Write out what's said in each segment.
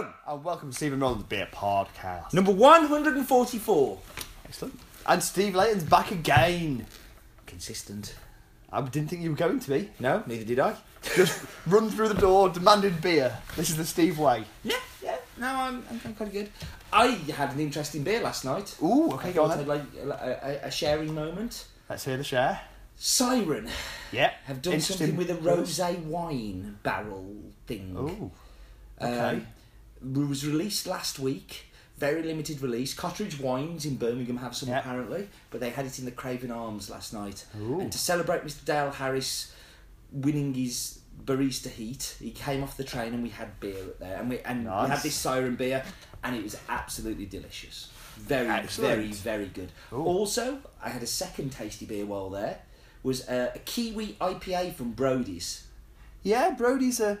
Hello! And welcome to Stephen Rollins Beer Podcast. Number 144. Excellent. And Steve Layton's back again. Consistent. I didn't think you were going to be. No, neither did I. Just run through the door, demanded beer. This is the Steve way. Yeah, yeah. No, I'm, I'm, I'm quite good. I had an interesting beer last night. Ooh, okay, go on I then. Like a, a, a sharing moment. Let's hear the share. Siren Yeah. have done something with a rosé wine barrel thing. Ooh. Um, okay. it was released last week. Very limited release. Cotteridge Wines in Birmingham have some Yeah. apparently, but they had it in the Craven Arms last night. Ooh. And to celebrate Mr. Dale Harris winning his barista heat, he came off the train and we had beer at there, and we and we had this siren beer, and it was absolutely delicious. Very, Excellent. very, very good. Ooh. Also, I had a second tasty beer while there. Was uh, a Kiwi IPA from Brodie's. Yeah, Brodie's are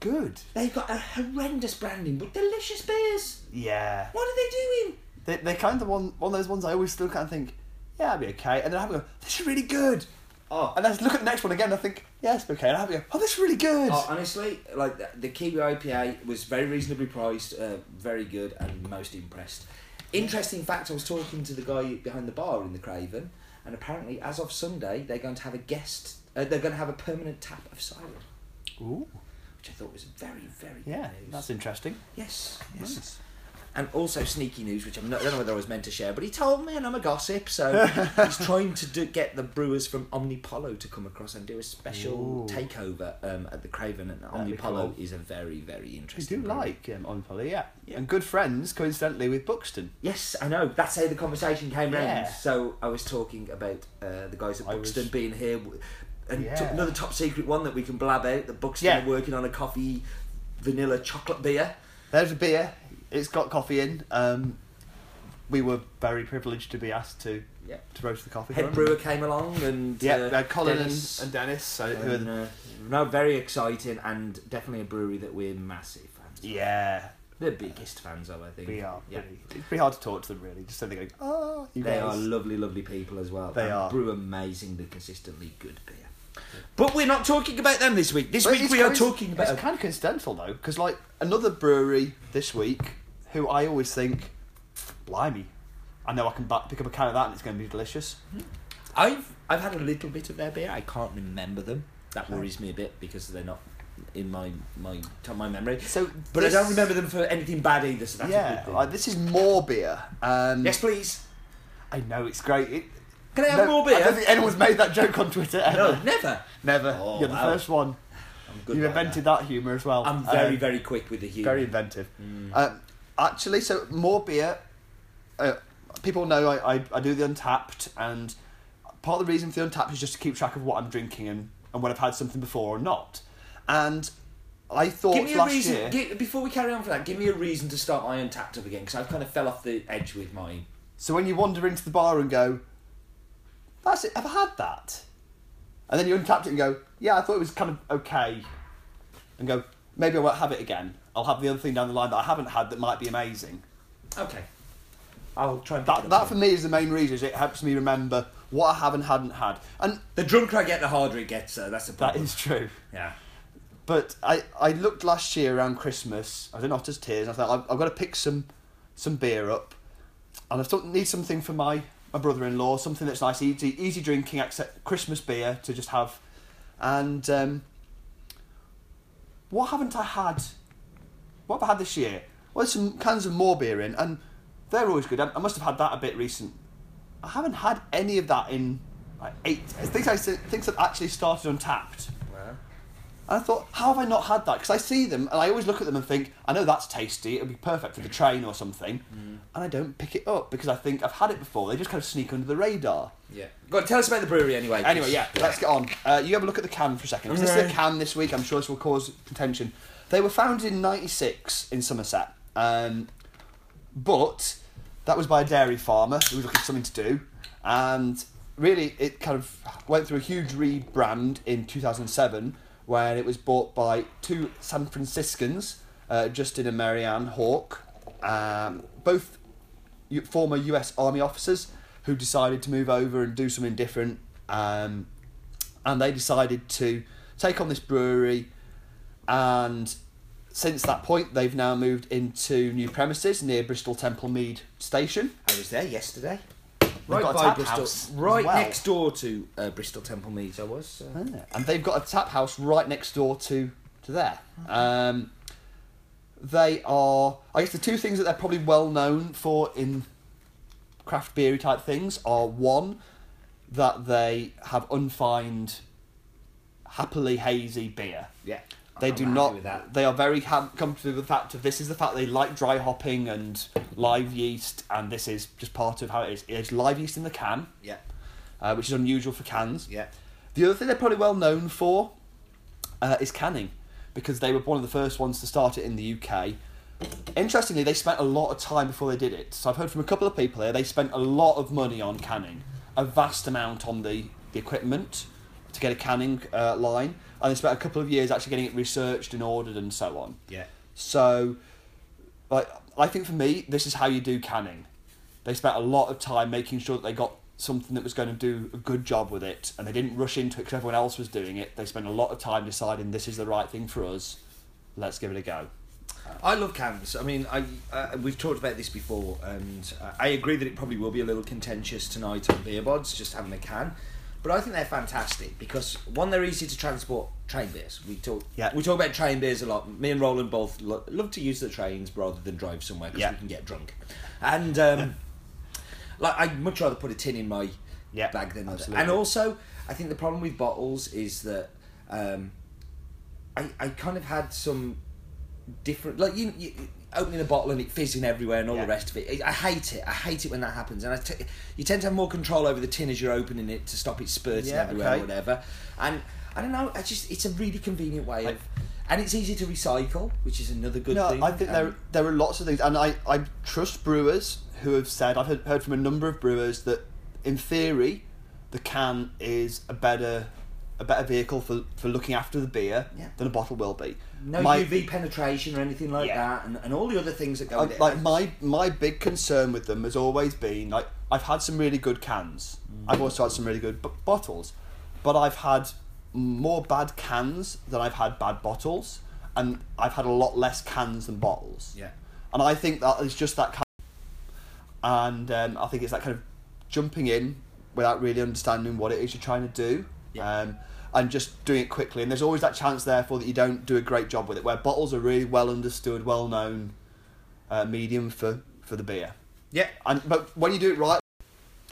good. They've got a horrendous branding, but delicious beers. Yeah. What are they doing? They, they're kind of the one, one of those ones I always still kind of think, yeah, I'll be okay. And then I have to go, this is really good. Oh, And then I look at the next one again and I think, yeah, it's okay. And I have to go, oh, this is really good. oh, honestly, like the, the Kiwi IPA was very reasonably priced, uh, very good, and most impressed. Interesting fact: I was talking to the guy behind the bar in the Craven, and apparently, as of Sunday, they're going to have a guest. Uh, they're going to have a permanent tap of Siren, Ooh. Which I thought was very, very Yeah, good news. that's interesting. yes, yes. Nice. And also sneaky news, which I'm not, I don't know whether I was meant to share, but he told me, and I'm a gossip, so he's trying to do, get the brewers from Omnipollo to come across and do a special Ooh. takeover um, at the Craven. And That'd be Omnipollo cool. is a very, very We interesting. do brewery. like um, on Polly, yeah. Yeah. And good friends, coincidentally, with Buxton. Yes, I know. That's how the conversation came round. Yeah. So I was talking about uh, the guys at I was- Buxton being here, and Yeah. t- another top secret one that we can blab out. The Buxton Yeah. are working on a coffee, vanilla chocolate beer. There's a beer. It's got coffee in. Um, we were very privileged to be asked to Yeah. to roast the coffee. Head brewer came along, and Yeah, uh, Colin Dennis, and, and Dennis. So who are and, the- uh, no, very exciting, and definitely a brewery that we're massive fans. of. yeah, they're The biggest fans of, I think. we are. Yeah. It's pretty hard to talk to them, really. Just so they go, oh, you They guys. are lovely, lovely people as well. They and are. brew amazingly, consistently good beer. But we're not talking about them this week. This But week we are talking about. It's kind of coincidental though, because like another brewery this week, who I always think, blimey, I know I can ba- pick up a can of that and it's going to be delicious. I've I've had a little bit of their beer. I can't remember them. That worries me a bit because they're not in my my my memory. So, But this- I don't remember them for anything bad either. So that's a yeah, good thing. like, this is Moor Beer. Um, yes, please. I know it's great. It, Can I have no, more beer? I don't think anyone's made that joke on Twitter ever. no, never. Never. Oh, You're the wow. first one. I'm good. You've like invented that, humour as well. I'm very Um, very quick with the humour. very inventive. Mm. Um, actually, so Moor Beer. Uh, people know I, I, I do the Untappd, and part of the reason for the Untappd is just to keep track of what I'm drinking and, and when I've had something before or not. And I thought Give me a reason. year. gi- before we carry on for that, give me a reason to start my Untappd up again because I've kind of fell off the edge with mine. So when you wander into the bar and go, "That's it, I've had that," and then you Untappd it and go, "Yeah, I thought it was kind of okay," and go, "Maybe I won't have it again. I'll have the other thing down the line that I haven't had that might be amazing." Okay. I'll try and That that for me is the main reason. Is it helps me remember what I haven't hadn't had, and The drunker I get, the harder it gets. So that's the that problem. is true. Yeah. But I, I looked last year around Christmas. I was in Otter's Tears. And I thought I've, I've got to pick some some beer up, and I thought need something for my, my brother-in-law, something that's nice, easy easy drinking, accept Christmas beer to just have, and um, what haven't I had? What have I had this year? Well, there's some cans of Moor Beer in, and they're always good. I, I must have had that a bit recent. I haven't had any of that in like eight. Things I things that actually started Untappd. Well. And I thought, how have I not had that? Because I see them and I always look at them and think, I know that's tasty, it'll be perfect for the train or something. Mm. And I don't pick it up because I think I've had it before. They just kind of sneak under the radar. Yeah. Go on, tell us about the brewery anyway. 'cause- Anyway, yeah, let's get on. Uh, you have a look at the can for a second. 'cause This is Alright. a can this week, I'm sure this will cause contention. They were founded in 96 in Somerset. Um, but that was by a dairy farmer who was looking for something to do. And really, it kind of went through a huge rebrand in 2007 when it was bought by two San Franciscans, uh, Justin and Marianne Hawke, um, both former US Army officers who decided to move over and do something different. Um, and they decided to take on this brewery and since that point, they've now moved into new premises near Bristol Temple Meads Station. I was there yesterday. Right Right got a by tap Bristol, house right well. next door to uh, Bristol Temple Meads. I was. Uh, And they've got a tap house right next door to to there. Um, they are, I guess, the two things that they're probably well known for in craft beery type things are one that they have unfined, happily hazy beer. yeah. They I'm do not. They are very ha- comfortable with the fact of this is the fact they like dry hopping and live yeast, and this is just part of how it is. It's live yeast in the can, Yeah. uh, which is unusual for cans. Yeah. The other thing they're probably well known for uh, is canning, because they were one of the first ones to start it in the UK. Interestingly, they spent a lot of time before they did it. So I've heard from a couple of people here, they spent a lot of money on canning, a vast amount on the, the equipment to get a canning uh, line, and they spent a couple of years actually getting it researched and ordered and so on. Yeah. So, like, I think for me, this is how you do canning. They spent a lot of time making sure that they got something that was going to do a good job with it, and they didn't rush into it because everyone else was doing it. They spent a lot of time deciding this is the right thing for us. Let's give it a go. I love cans. I mean, I uh, we've talked about this before, and uh, I agree that it probably will be a little contentious tonight on beer bods, just having a can. But I think they're fantastic because one, they're easy to transport train beers. We talk, Yeah. we talk about train beers a lot. Me and Roland both lo- love to use the trains rather than drive somewhere because Yeah. we can get drunk. And um, like, I'd much rather put a tin in my Yeah, bag than absolutely. And also, I think the problem with bottles is that um, I I kind of had some different like you, you opening a bottle and it fizzing everywhere and all Yeah. the rest of it. I I hate it. I hate it when that happens. And I t- you tend to have more control over the tin as you're opening it to stop it spurting Yeah, everywhere okay. or whatever. And I don't know. I just it's a really convenient way of, and it's easy to recycle, which is another good no, thing. I think there Um, there are lots of things, and I, I trust brewers who have said I've heard, heard from a number of brewers that in theory the can is a better a better vehicle for, for looking after the beer Yeah. than a bottle will be. no My- UV penetration or anything like Yeah. that, and, and all the other things that go I- like my my big concern with them has always been like I've had some really good cans. I've also had some really good b- bottles, but I've had more bad cans than I've had bad bottles, and I've had a lot less cans than bottles. yeah. And I think that is just that kind and um, I think it's that kind of jumping in without really understanding what it is you're trying to do. Yeah. Um, and just doing it quickly, and there's always that chance, therefore, that you don't do a great job with it. Where bottles are really well understood, well known uh, medium for, for the beer, Yeah. and but when you do it right,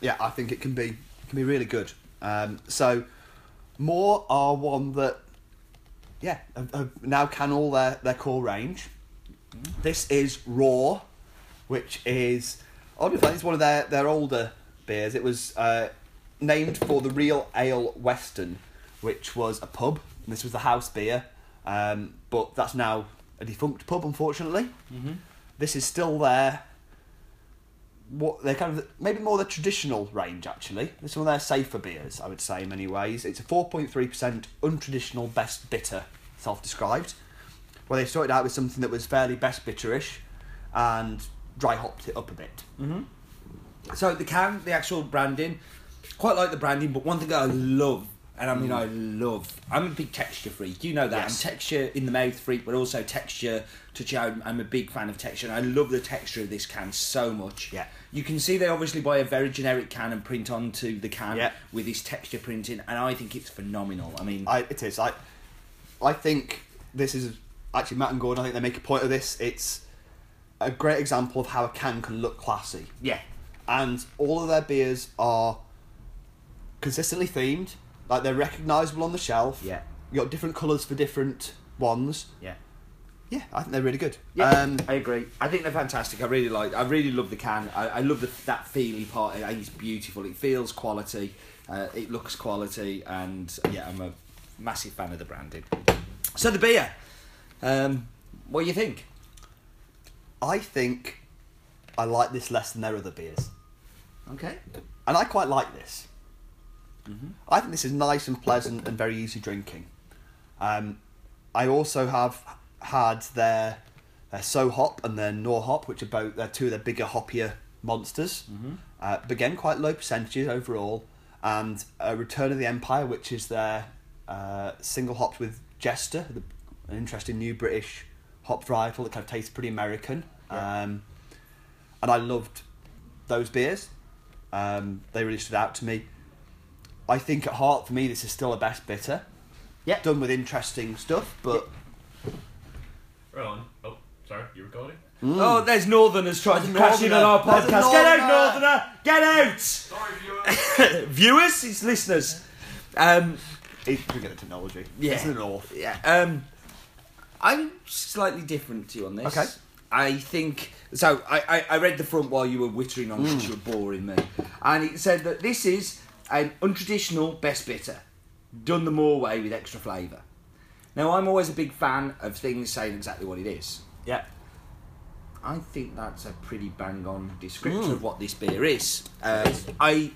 yeah, I think it can be it can be really good. Um, so, Moor are one that, yeah, have, have now can all their, their core range. This is Raw, which is obviously it's one of their, their older beers. It was uh, named for the Real Ale Western, which was a pub, and this was the house beer. Um, but that's now a defunct pub, unfortunately. Mm-hmm. This is still there. what they're kind of maybe more the traditional range actually. This is one of their safer beers, I would say in many ways. It's a four point three percent untraditional best bitter, self described. Where they started out with something that was fairly best bitterish and dry hopped it up a bit. So the can, the actual branding, quite like the branding, but one thing that I love, and I mean mm. I love, I'm a big texture freak. You know that Yes. I'm texture in the mouth freak, but also texture touch. I'm, I'm a big fan of texture, and I love the texture of this can so much. Yeah. You can see they obviously buy a very generic can and print onto the can Yeah. with this texture printing, and I think it's phenomenal. I mean, I, it is. I, I think this is actually Matt and Gordon. I think they make a point of this. It's a great example of how a can can look classy. yeah, and all of their beers are consistently themed. Like they're recognisable on the shelf. Yeah. You got different colours for different ones. yeah. Yeah, I think they're really good. Yeah, Um, I agree. I think they're fantastic. I really like. I really love the can. I, I love the, that feely part. I think it's beautiful. It feels quality. Uh, it looks quality, and yeah, I'm a massive fan of the branding. So the beer. Um, what do you think? I think I like this less than their other beers, Okay. and I quite like this. I think this is nice and pleasant and very easy drinking. Um, I also have had their their So Hop and their Nor Hop, which are both they're two of their bigger hoppier monsters. Uh, but again, quite low percentages overall. And uh, Return of the Empire, which is their uh, single hopped with Jester, the, an interesting new British hop varietal that kind of tastes pretty American. Yeah. Um, and I loved those beers. Um, they really stood out to me. I think at heart, for me, this is still a best bitter. Yeah. Done with interesting stuff, but Right on. Oh, sorry, you recording? Oh, there's Northerners trying to There's a crash in on our Northerner. Podcast. Get out, Northerner. Northerner! Get out! Sorry, viewers. Viewers, it's listeners. Um, it's forget the technology. Yeah. It's the north. yeah. Um, I'm slightly different to you on this. Okay. I think so. I, I, I read the front while you were wittering on because you were boring me, and it said that this is an untraditional best bitter, done the Moor way with extra flavour. Now I'm always a big fan of things saying exactly what it is. Yeah. I think that's a pretty bang on description Mm. of what this beer is. Uh, I,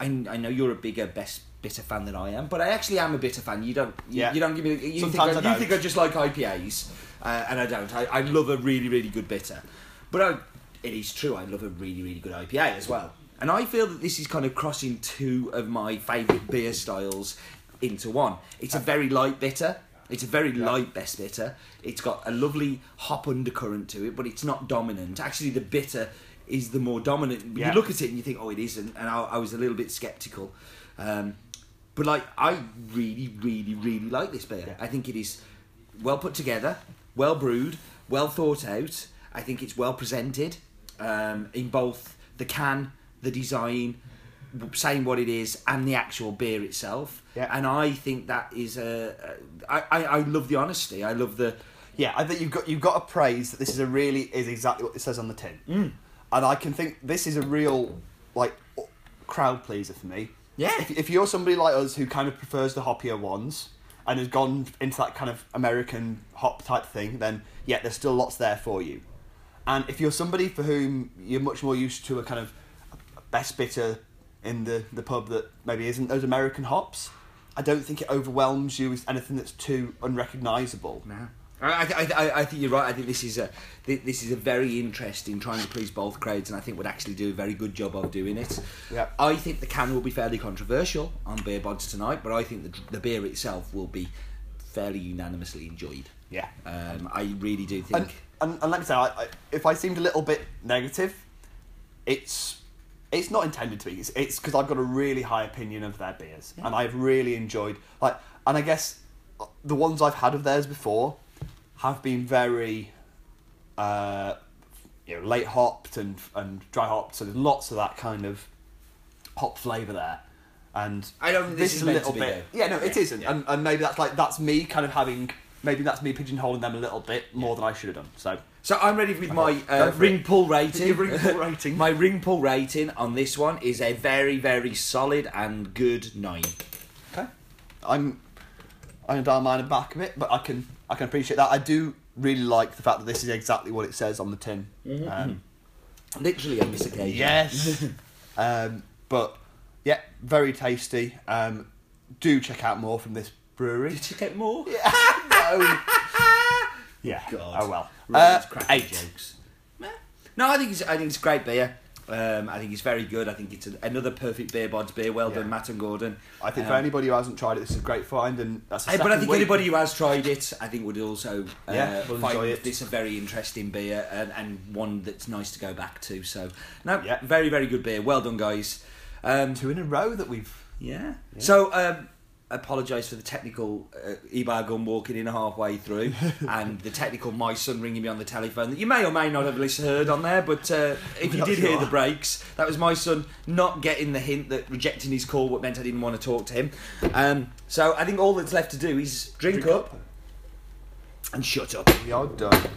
I, I know you're a bigger best bitter fan than I am, but I actually am a bitter fan. You don't, you, Yeah. you don't give me. You Sometimes think I, I you think I just like IPAs, uh, and I don't. I, I love a really really good bitter, but I, it is true I love a really really good IPA as well. And I feel that this is kind of crossing two of my favourite beer styles into one. It's a very light bitter. It's a very light best bitter. It's got a lovely hop undercurrent to it, but it's not dominant. Actually, the bitter is the more dominant. Yeah. You look at it and you think, oh, it isn't. And I, I was a little bit sceptical. Um, but like, I really, really, really like this beer. Yeah. I think it is well put together, well brewed, well thought out. I think it's well presented um, in both the can, the design, saying what it is, and the actual beer itself. Yeah. And I think that is a. a I, I, I love the honesty. I love the. Yeah, I think you've got you've got to praise that this is a really is exactly what it says on the tin, Mm. and I can think this is a real like crowd pleaser for me. Yeah. If, if you're somebody like us who kind of prefers the hoppier ones and has gone into that kind of American hop type thing, then yeah, there's still lots there for you. And if you're somebody for whom you're much more used to a kind of best bitter in the, the pub that maybe isn't those American hops, I don't think it overwhelms you with anything that's too unrecognisable. No. I, I, I, I think you're right. I think this is a thi- this is a very interesting trying to please both crowds, and I think would actually do a very good job of doing it. Yeah. I think the can will be fairly controversial on beer bods tonight, but I think the, the beer itself will be fairly unanimously enjoyed. Yeah. Um, I really do think. And, and, and like I say, I, I, if I seemed a little bit negative, it's it's not intended to be. It's because I've got a really high opinion of their beers, Yeah. and I've really enjoyed like, and I guess the ones I've had of theirs before have been very, uh, you know, late hopped and and dry hopped. So there's lots of that kind of hop flavour there. And I don't think this is a little bit. though. Yeah, no, it Yeah, isn't. yeah. And, and maybe that's like that's me kind of having maybe that's me pigeonholing them a little bit more than I should have done. So So I'm ready with my uh, ring pull rating. Your ring pull rating. my ring pull rating on this one is a very, very solid and good nine. Okay. I'm I'm down mine and back of it, but I can I can appreciate that. I do really like the fact that this is exactly what it says on the tin. Um, Literally on this occasion. yes. um, but yeah, very tasty. Um, do check out more from this brewery. Did you get more? Yeah. God. Oh well. Uh, eight. jokes. No, I think it's I think it's great beer. Um, I think it's very good. I think it's a, another perfect beer bods beer. Well Yeah. done, Matt and Gordon. I think Um, for anybody who hasn't tried it, this is a great find, and that's. The Hey, but I second think week. anybody who has tried it, I think would also uh, Yeah, will find enjoy it. this a very interesting beer and, and one that's nice to go back to. So, no, Yeah. very very good beer. Well done, guys. Um, two in a row that we've. yeah. So, um, apologise for the technical uh, Ebar gun walking in halfway through, and the technical my son ringing me on the telephone that you may or may not have listened heard on there. But uh, if you did hear the breaks, that was my son not getting the hint that rejecting his call what meant I didn't want to talk to him. Um, so I think all that's left to do is drink, Drink up and shut up. We are done.